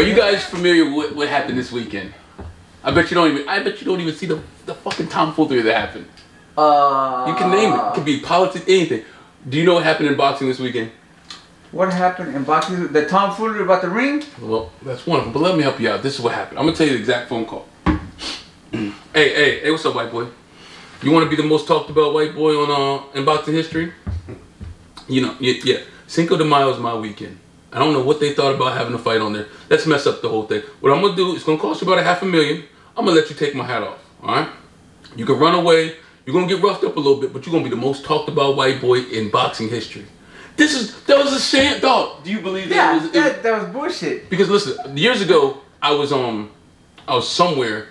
Are you guys familiar with what happened this weekend? I bet you don't even. I bet you don't even see the the fucking tomfoolery that happened. Uh, You can name it. It could be politics, anything. Do you know what happened in boxing this weekend? What happened in boxing? The tomfoolery about the ring? Well, that's one of them. But let me help you out. This is what happened. I'm gonna tell you the exact phone call. hey, hey, hey! What's up, white boy? You want to be the most talked about white boy on uh in boxing history? You know, yeah, yeah. Cinco de Mayo is my weekend. I don't know what they thought about having a fight on there. Let's mess up the whole thing. What I'm gonna do is gonna cost you about a half a million. I'm gonna let you take my hat off. All right? You can run away. You're gonna get roughed up a little bit, but you're gonna be the most talked about white boy in boxing history. This is that was a sham, dog. Do you believe that? Yeah, it was, it- that, that was bullshit. because listen, years ago, I was um, I was somewhere,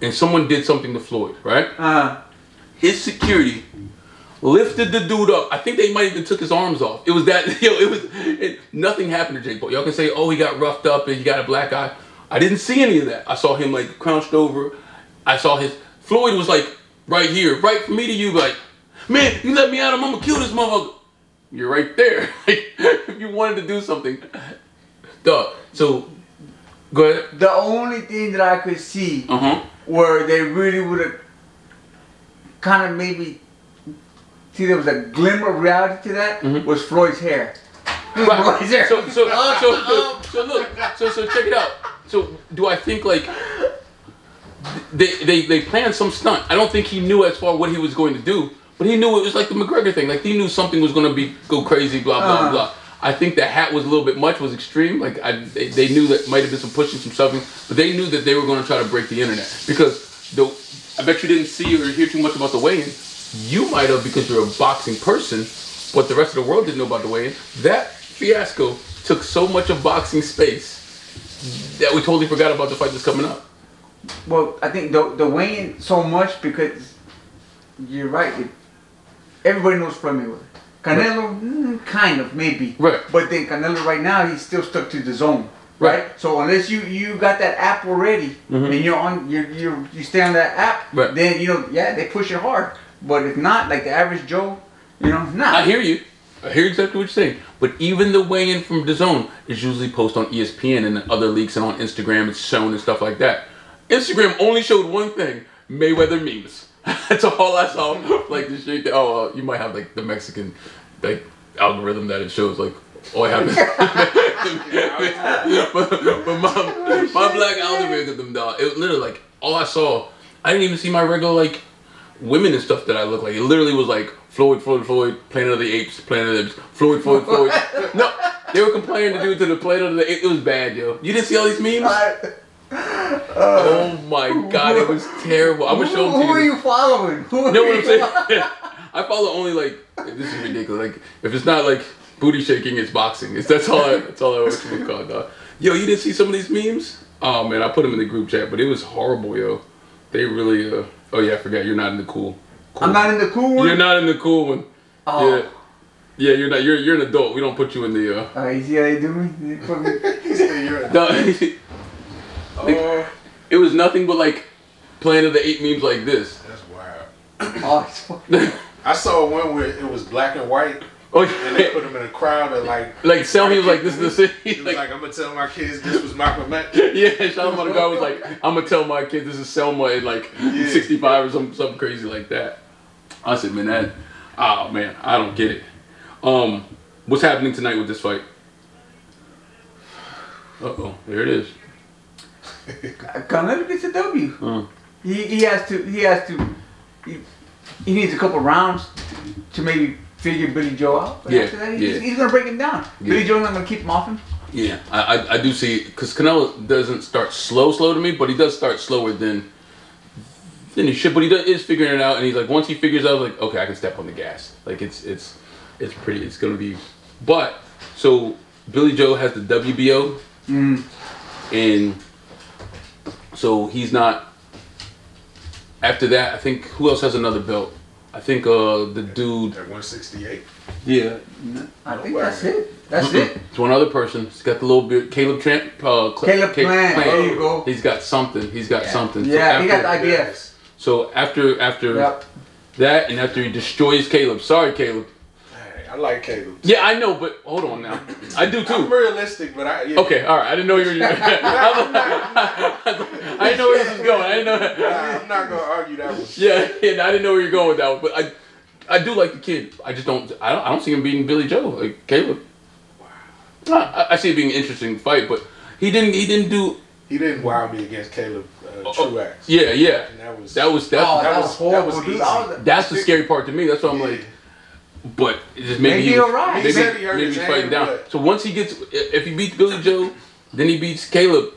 and someone did something to Floyd, right? Uh, His security lifted the dude up. I think they might even took his arms off. It was that yo, it was it, nothing happened to Jake Paul. Y'all can say, oh, he got roughed up and he got a black eye. I didn't see any of that. I saw him like crouched over. I saw his Floyd was like right here, right from me to you, like, man, you let me out. I'm gonna kill this motherfucker. You're right there. if you wanted to do something, duh. So, go ahead. the only thing that I could see Uh huh. where they really would have kind of maybe see there was a glimmer of reality to that Mhm. was Floyd's hair. Right. Floyd's hair. So, so, so, so, so, look, so, so check it out. So, do I think like they, they, they planned some stunt? I don't think he knew as far what he was going to do, but he knew it was like the McGregor thing. Like he knew something was going to be go crazy, blah blah Uh. blah. I think the hat was a little bit much, was extreme. Like I, they, they knew that might have been some pushing, some shoving, but they knew that they were going to try to break the internet because the, I bet you didn't see or hear too much about the weigh-in. You might have because you're a boxing person, but the rest of the world didn't know about the weigh-in. That fiasco took so much of boxing space that we totally forgot about the fight that's coming up. Well, I think the the weighing so much because you're right. It, everybody knows Floyd Mayweather. Canelo, mm, kind of maybe. Right. But then Canelo right now he's still stuck to the zone. Right. Right. So unless you you got that app already Mhm. and you're on you you you stay on that app, Right. then you know yeah they push it hard. But if not, like the average Joe, you know, nah. I hear you. I hear exactly what you're saying. But even the weigh-in from the zone is usually posted on ESPN and other leaks and on Instagram. It's shown and stuff like that. Instagram only showed one thing: Mayweather memes. That's all I saw. Like the shit. That, oh, uh, you might have like the Mexican like algorithm that it shows like. Oh, I have but, but my, my black algorithm, dog. It literally like all I saw. I didn't even see my regular like women and stuff that I look like. It literally was like Floyd, Floyd, Floyd, Planet of the Apes, Planet of the Apes, Floyd, Floyd, Floyd. no, they were comparing the dude to the Planet of the Apes. It was bad, yo. You didn't see all these memes? oh my god, it was terrible. I'm gonna show them to who are you. you following? Who You know what I'm saying? I follow only like this is ridiculous. Like if it's not like booty shaking, it's boxing. It's that's all. I, that's all I always call dog. Yo, you didn't see some of these memes? Oh man, I put them in the group chat, but it was horrible, yo. They really. uh Oh yeah, I forgot. You're not in the cool. cool. I'm not in the cool one. You're not in the cool one. Oh. Yeah. Yeah, you're not. You're you're an adult. We don't put you in the. uh Uh, you see how they do me? They put me. No, Oh, it was nothing but like Planet of the Ape memes like this. that's wild. Oh, it's fucking- I saw one where it was black and white, oh, yeah. and they put him in a crowd and like. like Selmy was like, "This is the He city." was like, I'm gonna tell my kids this was Malcolm X. Yeah, Sean the guy was like, I'm gonna tell my kids this is Selma in like Yeah. 65 or something, something crazy like that. I said, man, that, oh man, I don't get it. Um, what's happening tonight with this fight? Uh oh, there it is. Canelo gets a W. Hmm. He, he has to he has to he, he needs a couple rounds to maybe figure Billy Joe out. But Yeah, after that, he's, yeah. he's gonna break him down. Yeah. Billy Joe's not gonna keep him off him. Yeah, I, I, I do see because Canelo doesn't start slow, slow to me, but he does start slower than than he should. But he does, is figuring it out, and he's like, once he figures out, like, okay, I can step on the gas. Like it's it's it's pretty. It's gonna be, but so Billy Joe has the WBO, Mm. and so he's not. After that, I think who else has another belt? I think uh the dude. At 168. Yeah, I think way. that's it. That's it. It's one other person. He's got the little bit. Caleb Trent. Uh, Cl- Caleb Ca- Plant. There you go. He's got something. He's got Yeah. something. So Yeah, he got after- the ideas. So after after Yep. that, and after he destroys Caleb. Sorry, Caleb. I like Caleb. Yeah, I know, but hold on now. I do I'm too. realistic, but I yeah. Okay, all right. I didn't know you were. I didn't know where this was going. I didn't know. Nah, I'm not gonna argue that one. Yeah, yeah, I didn't know where you're going with that one, but I, I do like the kid. I just don't. I don't. I don't see him beating Billy Joe like Caleb. I, I see it being an interesting fight, but he didn't. He didn't do. He didn't wow me against Caleb uh, Oh, Truax. Yeah, yeah. And that was That was that's oh, that that, was- was horrible, that was dude. easy. I was- that's the scary part to me. That's why I'm Yeah. like. But just maybe, Maybe he you're was- right. Maybe, he maybe he's fighting hand, down. but- So once he gets, if he beats Billy Joe, then he beats Caleb.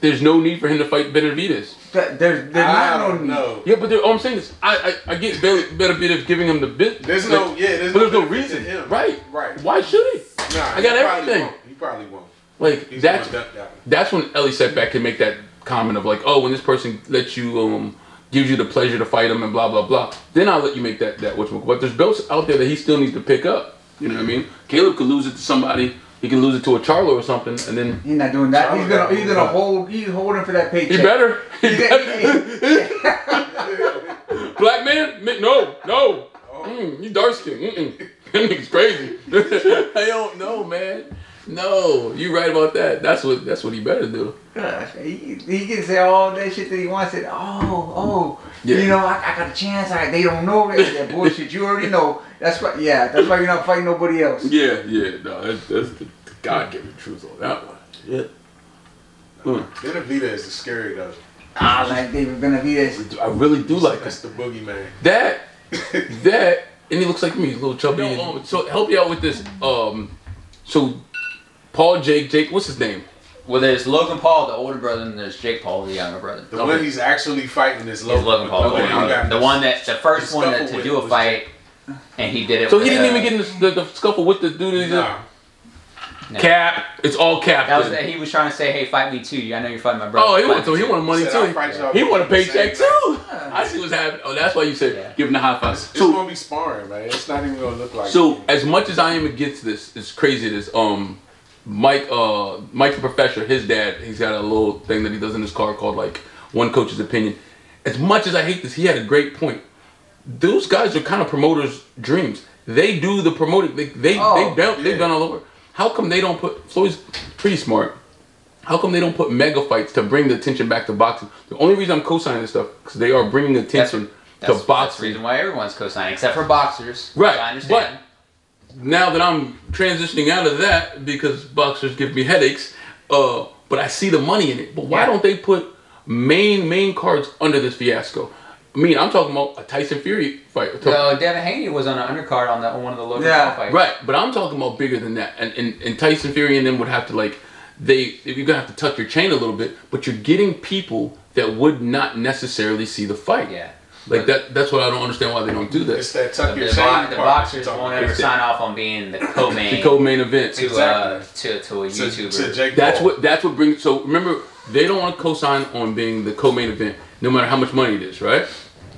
There's no need for him to fight Benavidez. That- There's, there's I not no don't need. know. Yeah, but all I'm saying is, I I, I get Billy Benavidez giving him the bit. There's like, no yeah. There's but there's no reason, him. right? Right. Why should he? Nah, I got probably everything. Won't. He probably won't. Like He's that's that that's when Ellie Setback can make that comment of like, oh, when this person lets you um gives you the pleasure to fight him and blah blah blah, then I'll let you make that that which. But there's belts out there that he still needs to pick up. You know what I mean? Caleb could lose it to somebody. He can lose it to a Charlo or something, and then He's not doing that. He's gonna he's gonna Charlie. hold he's holding for that paycheck. he better. He better. Black man? No, no. Oh. Mm, you dark skin. Mm-mm. That nigga's crazy. I don't know, man. No, you right about that. That's what that's what he better do. Gosh, he, he can say all that shit that he wants. And, oh, oh, Yeah. you know, I, I got a chance. I, they don't know that, that bullshit. You already know. That's why. Yeah, that's why you're not fighting nobody else. Yeah, yeah. No, that's, that's the, the God given truth on that one. Yeah. Mm. Benavidez is scary though. I like David Benavidez. I really do like That's this. the boogeyman. That, that, and he looks like me, a little chubby. and- so help you out with this. Um, so Paul, Jake, Jake, what's his name? Well, there's Logan Paul, the older brother, and there's Jake Paul, the younger brother. The Okay. one he's actually fighting is Logan. Logan Paul, the, Okay, older you brother. got the one that the first one that, to do a was fight, and he did it. So he didn't uh, even get in the, the, the scuffle with the dude. that he Nah. No. Cap. It's all cap. That was then. he was trying to say, "Hey, fight me too. I know you're fighting my brother." Oh, he wanted so he wanted money Said, too. fight He wanted a at the same paycheck time." too. I see what's happening. Oh, that's why you said Yeah. give him the high five. It's So, gonna be sparring, man. It's not even gonna look like. so as much as I am against this, it's crazy. This um, Mike uh, Mike the professor, his dad, he's got a little thing that he does in his car called like one coach's opinion. As much as I hate this, he had a great point. Those guys are kind of promoters' dreams. They do the promoting. They they Oh, they've done they've yeah. done all over. How come they don't put Floyd's pretty smart? How come they don't put mega fights to bring the attention back to boxing? The only reason I'm co-signing this stuff because they are bringing That's, attention that's, to that's the reason why everyone's co-signing, except for boxers. Right, I understand. Now that I'm transitioning out of that because boxers give me headaches, uh, but I see the money in it. But why Yeah. don't they put main main cards under this fiasco? I mean, I'm talking about a Tyson Fury fight. No, Devin Haney was on an undercard on that on one of the Logan Yeah. Paul fights. Right, but I'm talking about bigger than that. And, and and Tyson Fury and them would have to like they you're gonna have to tuck your chain a little bit, but you're getting people that would not necessarily see the fight. Yeah. Like that that's what I don't understand why they don't do it's that. that tuck The, your the, chain bo- part the that boxers you're talking won't ever It's- sign off on being the co-main The co-main event. to, uh, to to a To, YouTuber. to Jake That's Paul. what that's what brings so remember they don't want to co-sign on being the co-main event no matter how much money it is, right?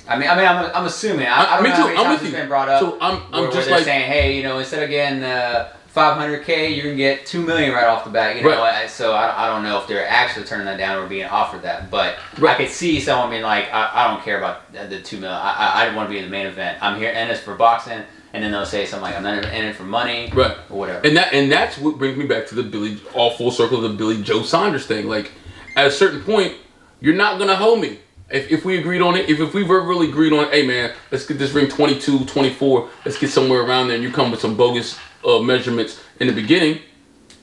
I mean, I mean, I'm, I'm assuming. I, I don't me know too. how many I'm times with you. been brought up. So I'm I'm where, where just they're like saying, hey, you know, instead of getting uh, 500k, you're gonna get two million right off the bat. You know, Right. So I, I don't know if they're actually turning that down or being offered that, but Right. I could see someone being like, I, I don't care about the- two million. I I, I want to be in the main event. I'm here and it's for boxing, and then they'll say something like, I'm not in it for money, Right. or whatever. And that and that's what brings me back to the Billy all full circle of the Billy Joe Saunders thing. Like at a certain point, you're not gonna hold me. If, if we agreed on it, if, if we verbally agreed on, hey man, let's get this ring 22, 24, let's get somewhere around there, and you come with some bogus uh, measurements in the beginning,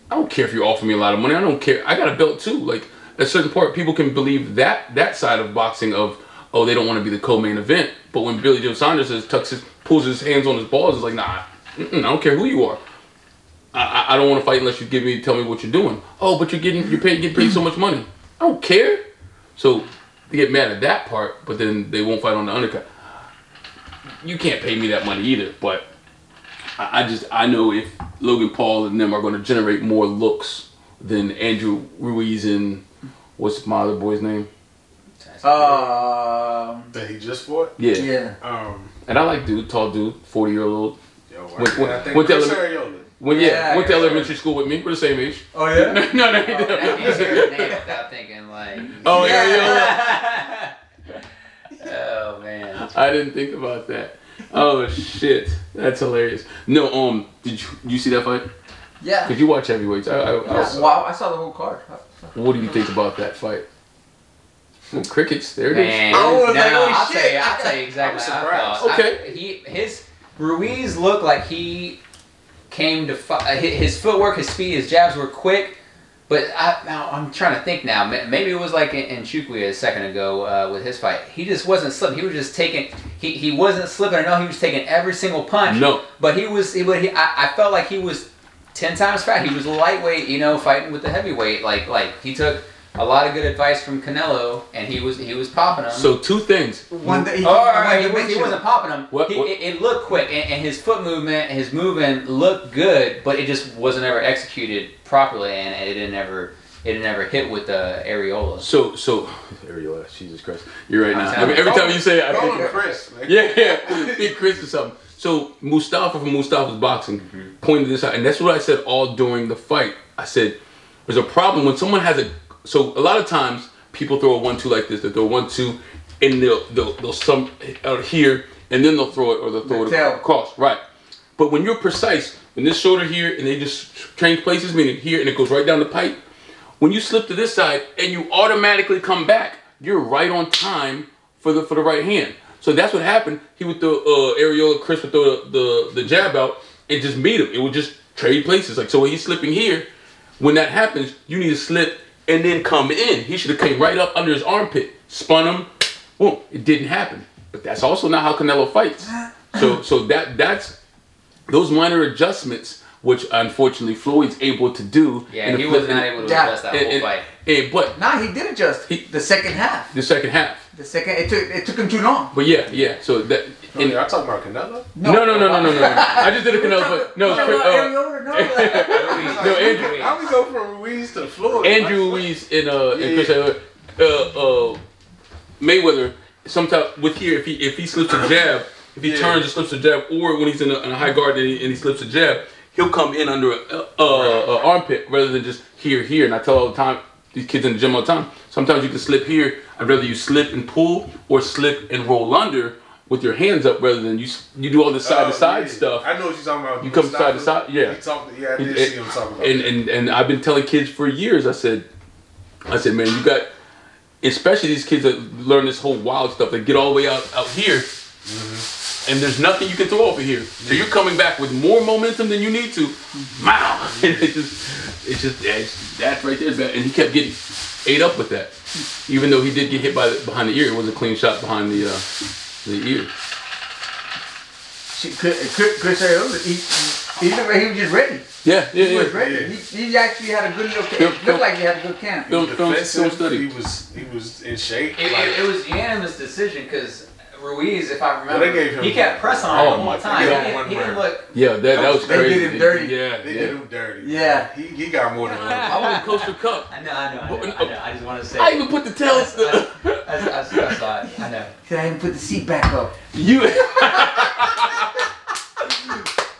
I don't care if you offer me a lot of money. I don't care. I got a belt too. Like a certain point, people can believe that that side of boxing of oh they don't want to be the co-main event. But when Billy Joe Saunders says tucks his pulls his hands on his balls, it's like nah, I don't care who you are. I, I- don't want to fight unless you give me tell me what you're doing. Oh, but you're getting you're paid getting paid so much money. I don't care. So they get mad at that part, but then they won't fight on the undercut. You can't pay me that money either. But I, I just I know if Logan Paul and them are going to generate more looks than Andrew Ruiz and what's my other boy's name? Um, that he just fought. Yeah. yeah. Um, And I like dude, tall dude, forty year old. yo, What- I, what- I think what the Chris. When yeah, Yeah, went to yeah. elementary school with me. We're the same age. Oh yeah. no, no. Oh, that can't hear his name without thinking like. Oh yeah, yeah. oh man. I didn't think about that. Oh shit. That's hilarious. No, um, did you you see that fight? Yeah. Did you watch heavyweights? I, I, I was- Yeah, Wow, I saw the whole card. what do you think about that fight? Well, crickets. There it is. Man, I was no, like, no, oh, I'll shit. tell you, I'll tell you exactly I'm how I surprised. Okay. I, he his Ruiz looked like he came to fi- uh, his footwork, his speed, his jabs were quick. But I, now I'm trying to think now. Maybe it was like in, in a second ago uh, with his fight. He just wasn't slipping. He was just taking. He, he wasn't slipping. I know he was taking every single punch. No. But he was. He, but he, I, I felt like he was ten times fat. He was lightweight. You know, fighting with the heavyweight. Like like he took a lot of good advice from Canelo, and he was he was popping him. So two things. One that he, Oh, all right, he, was, he wasn't popping them. What- He, what- It, it looked quick, and, and his foot movement, his movement looked good, but it just wasn't ever executed properly, and it didn't ever it didn't ever hit with the areola. So so. Arreola, Jesus Christ. You're right now. I'm I mean, every time you say it, I think. him Chris. man. Yeah, yeah. Big Chris or something. So Mustafa from Mustafa's boxing mm-hmm. pointed this out, and that's what I said all during the fight. I said there's a problem when someone has a. So a lot of times people throw a one-two like this. They throw a one-two, and they'll they'll they'll some out here, and then they'll throw it or they'll throw The it tail. across. Right. But when you're precise, when this shoulder here, and they just change places, meaning here, and it goes right down the pipe. When you slip to this side and you automatically come back, you're right on time for the for the right hand. So that's what happened. He would throw uh, Arreola, Chris would throw the, the the jab out and just meet him. It would just trade places. Like so, when he's slipping here, when that happens, you need to slip and then come in. He should have came right up under his armpit, spun him. Boom! It didn't happen. But that's also not how Canelo fights. So so that that's those minor adjustments, which unfortunately Floyd's able to do. Yeah, he was not able to Yeah. adjust that and- whole and- fight. and- but Nah, he did adjust. He- the second half. the second half. The second. It took. It took him too long. But yeah, yeah. So that. Oh, and- yeah, I'm talking about Canelo. no, no, no, no, no, no, no. I just did a Canelo, but no, No, Chris- no, uh, no, like- no, Andrew, How we go from Ruiz to Floyd? Andrew Like, Ruiz and uh and Chris uh, uh, uh Mayweather. Sometimes with here, if he if he slips a jab, if he Yeah. turns and slips a jab, or when he's in a, in a high guard and he, and he slips a jab, he'll come in under a, a, a, a armpit rather than just here here. And I tell all the time these kids in the gym all the time. Sometimes you can slip here. I'd rather you slip and pull or slip and roll under with your hands up rather than you you do all this side oh, to side yeah. stuff. I know what you're talking about. You come side to side, yeah. Yeah, I did It- see him talking about and, and and I've been telling kids for years. I said, I said, man, you got, especially these kids that learn this whole wild stuff. They get all the way out out here, and there's nothing you can throw over here. So you're coming back with more momentum than you need to. Wow! And it just, it's just that's, that's right there. And he kept getting ate up with that, even though he did get hit by the, behind the ear. It was a clean shot behind the uh, the ear. She- Chris, Chris Chris Arreola, he, he looked he was just ready. Yeah, yeah, He was ready. Yeah. He, he actually had a good little. Phil- It Phil- looked like he had a good camp. Phil- film, film Defensive, study. He was he was in shape. It, like, it, it was unanimous decision because Ruiz, if I Well, remember, oh they gave him- he kept pressing on Oh, him the whole time. He, didn't, he didn't look. Yeah, that, that was They did crazy. him dirty. Yeah, they yeah. did him dirty. Yeah. He, he got more than one. I want to Costa Cup. I know, I know, I know, I know. I just want to say. I even put the tails. I, I, I, I saw it. I know. He had him put the seat back up. You.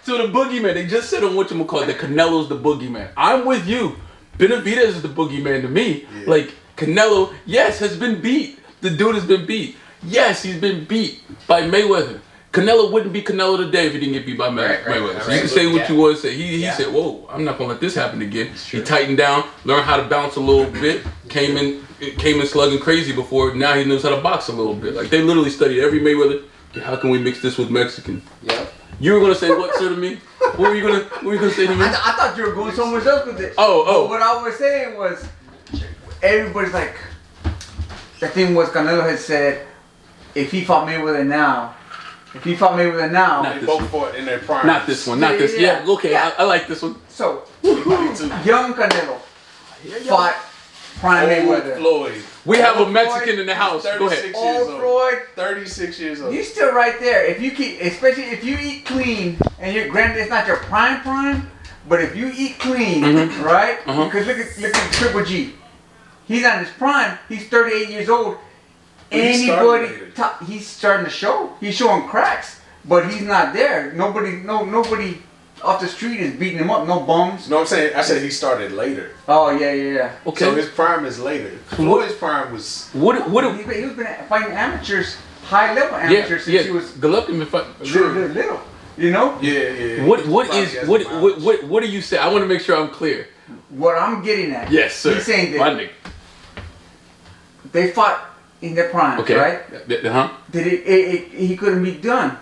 so the boogeyman, they just said on what you call it, the Canelo's the boogeyman. I'm with you. Benavidez is the boogeyman to me. Yeah. Like Canelo, yes, has been beat. The dude has been beat. Yes, he's been beat by Mayweather. Canelo wouldn't be Canelo today if he didn't get beat by May- Right, right, Mayweather. so right. you can say what Yeah. you want to say. He, he Yeah. said, "Whoa, I'm not gonna let this happen again." He tightened down, learned how to bounce a little bit, came in, came in slugging crazy before. Now he knows how to box a little bit. Like they literally studied every Mayweather. How can we mix this with Mexican? Yep. You were gonna say what, sir, to me? What were you gonna What were you gonna say to me? I, th- I thought you were going somewhere else with it. Oh, oh. But what I was saying was, everybody's like, the thing was Canelo had said, if he fought Mayweather now, if he fought Mayweather now, Not They this both one. fought in their prime. Not this one. Not Yeah, this. yeah, Yeah. Okay. yeah. I, I like this one. so young Canelo fought prime Old Mayweather. Floyd. We have a Mexican Floyd, in the house. Go ahead. 36 Old years old. Floyd, 36 years old. you still right there. If you keep, especially if you eat clean, and you're granted it's not your prime prime, but if you eat clean, Mhm. right? Uh-huh. Because look at look at Triple G. He's on his prime. He's 38 years old. But started Anybody, later. he's starting to show. He's showing cracks, but he's not there. Nobody, no, nobody off the street is beating him up. No bums. No, I'm saying I said he started later. Oh yeah, yeah, yeah. Okay. So his prime is later. Floyd's prime was what? What? He's been, he's been fighting amateurs, high level amateurs Yeah. since Yeah. he was Golovkin been fighting. little, little, little. You know Yeah, yeah. What what Probably is has what what what what do you say? I want to make sure I'm clear. what I'm getting at? Yes, sir. He's saying My that nigga. they fought in their prime, Okay. right? Th- th- Huh? That it, it, it, he couldn't be done.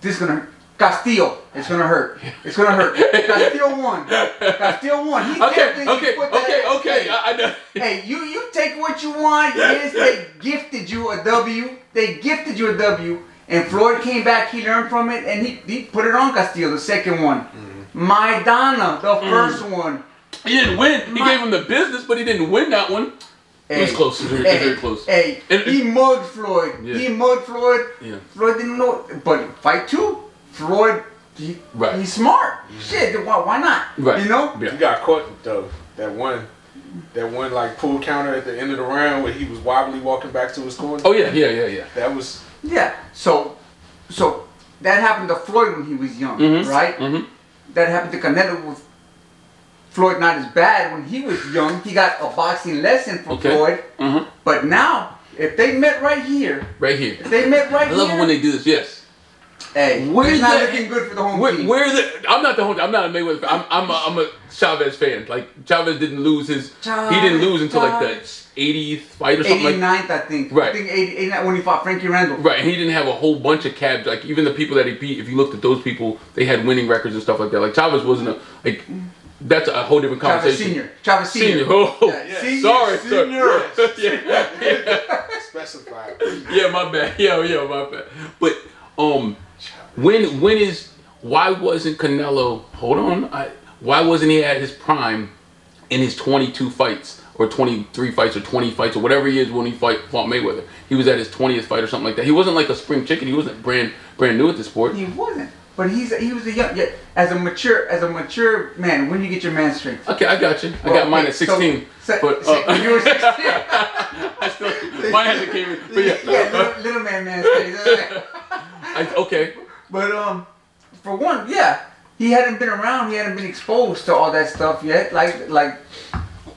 This is gonna Castillo. It's gonna hurt. It's gonna hurt. Castillo won. Castillo won. He Okay. Okay. put that- Okay. Okay. Hey, I, I know. hey, you you take what you want. Yes, they gifted you a W. They gifted you a W. And Floyd came back. He learned from it, and he, he put it on Castillo, the second one. Mm-hmm. Maidana, the Mm. first one. He didn't win. He My- gave him the business, but he didn't win that one. It was close. It was very, Hey, very close. Hey, And- he mugged Floyd. Yeah. He mugged Floyd. Yeah. Floyd didn't know, but fight two, Floyd, he, Right. he's smart. Shit, why, why not? Right. You know? Yeah. He got caught though. That one, that one like pull counter at the end of the round where he was wobbly walking back to his corner. Oh yeah. Yeah. Yeah. Yeah. That was Yeah. So, so that happened to Floyd when he was young, Mhm. right? Mm-hmm. That happened to Canelo with Floyd not as bad when he was young. He got a boxing lesson from Okay. Floyd. Mm-hmm. But now, if they met right here, Right here. if they met right here. I love here, it when they do this. Yes. hey, Where's it's not that- looking good for the home Where, team. where the? I'm not the whole. I'm not a Mayweather. Fan. I'm I'm a, I'm a Chavez fan. Like Chavez didn't lose his. he didn't lose until like the 80th fight or something like. 89th, I think. Right. I think 80, 89 when he fought Frankie Randall. Right, and he didn't have a whole bunch of cabs. Like even the people that he beat, if you looked at those people, they had winning records and stuff like that. Like Chavez wasn't a like. That's a whole different Chavez conversation. Senior. Chavez Senior. Senior. Oh, Yeah, yeah. senior, sorry, senior. sir. yeah, yeah, specified. yeah, my bad. Yeah, yeah, my bad. But um, when when is why wasn't Canelo? Hold on, I, why wasn't he at his prime in his 22 fights or 23 fights or 20 fights or whatever he is when he fight fought Mayweather? He was at his 20th fight or something like that. He wasn't like a spring chicken. He wasn't brand brand new at the sport. He wasn't. But he's he was a young yeah, as a mature as a mature man. When you get your man strength. Okay, I got you. I Well, got mine at 16. So, but so uh, you were 16. I still, mine hasn't came in. But yeah, yeah, little, little man man strength. I, okay. But um, for one, yeah, he hadn't been around. He hadn't been exposed to all that stuff yet. Like like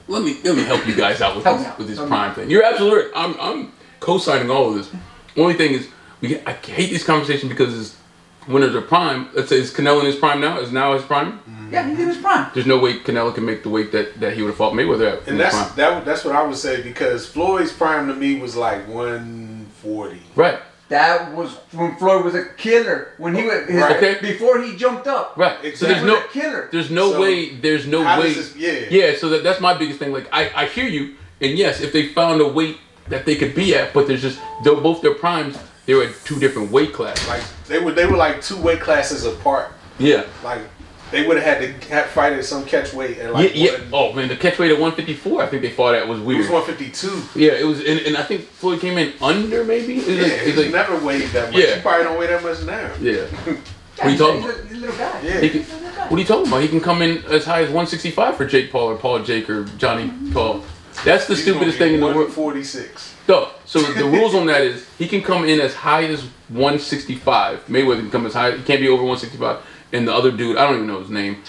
Let me let me help you guys out with this, out. with this Help me prime thing. You're absolutely right. I'm I'm co-signing all of this. Only thing is, we I hate this conversation because it's, when there's a prime. Let's say is Canelo in his prime now? Is now his prime? yeah, he's in his prime. There's no way Canelo can make the weight that, that he would have fought Mayweather at. And that's prime. that. That's what I would say because Floyd's prime to me was like 140. Right. That was when Floyd was a killer. When he was his, Right. Okay. before he jumped up. Right. Exactly. So Exactly. there's He was no a killer. there's no So, way there's no way. this? Yeah. Yeah, so that, that's my biggest thing. Like I, I hear you, and yes, if they found a weight that they could be at, but there's just they're both their primes, they were at two different weight classes. Like they were. They were like two weight classes apart. yeah, Like they would have had to have fight at some catch weight and like yeah, yeah. one- Oh man, the catch weight at 154, I think they fought at was It weird. was 152. yeah, it was, and, and I think Floyd came in under maybe. It was Yeah, like, it's he's like, never weighed that much. Yeah. He probably don't weigh that much now. yeah. Yeah, What are you talking about? he's, a, little guy. Yeah. He can, what are you talking about? He can come in as high as 165 for Jake Paul or Paul Jake or Johnny mm-hmm. Paul. That's the He's stupidest thing in the world. 146. No. So the rules on that is he can come in as high as 165. Mayweather can come as high. He can't be over 165. And the other dude, I don't even know his name.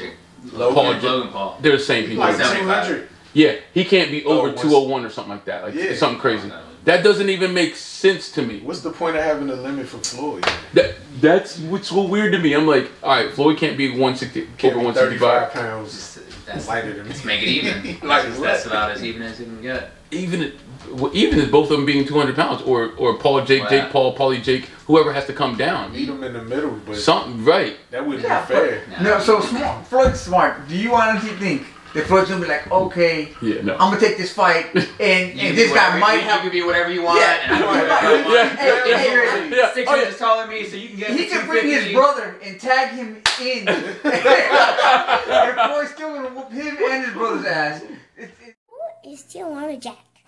Logan. Paul Logan Paul. They're the same people. Like 200. Yeah, he can't be over Oh, 201 or something like that. Like Yeah. something crazy. Oh, that doesn't even make sense to me. What's the point of having a limit for Floyd? That that's what's so weird to me. I'm like, all right, Floyd can't be 160 Can't over be 165. pounds Just, uh, that's, lighter than me. let's make it even. Like that's, what? that's about as even as it can get. Even well, even as both of them being 200 pounds, or or Paul Jake, Wow. Jake Paul, Paulie Jake, whoever has to come down. Meet them in the middle, but Something right. that wouldn't Yeah, be fair. but, no, so smart. Floyd's smart. Do you honestly think that Floyd's gonna be like, okay, Yeah, no. I'm gonna take this fight, and, You and this guy whatever- might you, have. You be whatever you want. Yeah, and Hey. Six Oh, inches taller than me, so you can get. He can bring his brother and tag him in, and Floyd's still gonna whoop him and his brother's ass. It's, it's, Who is still on a jack?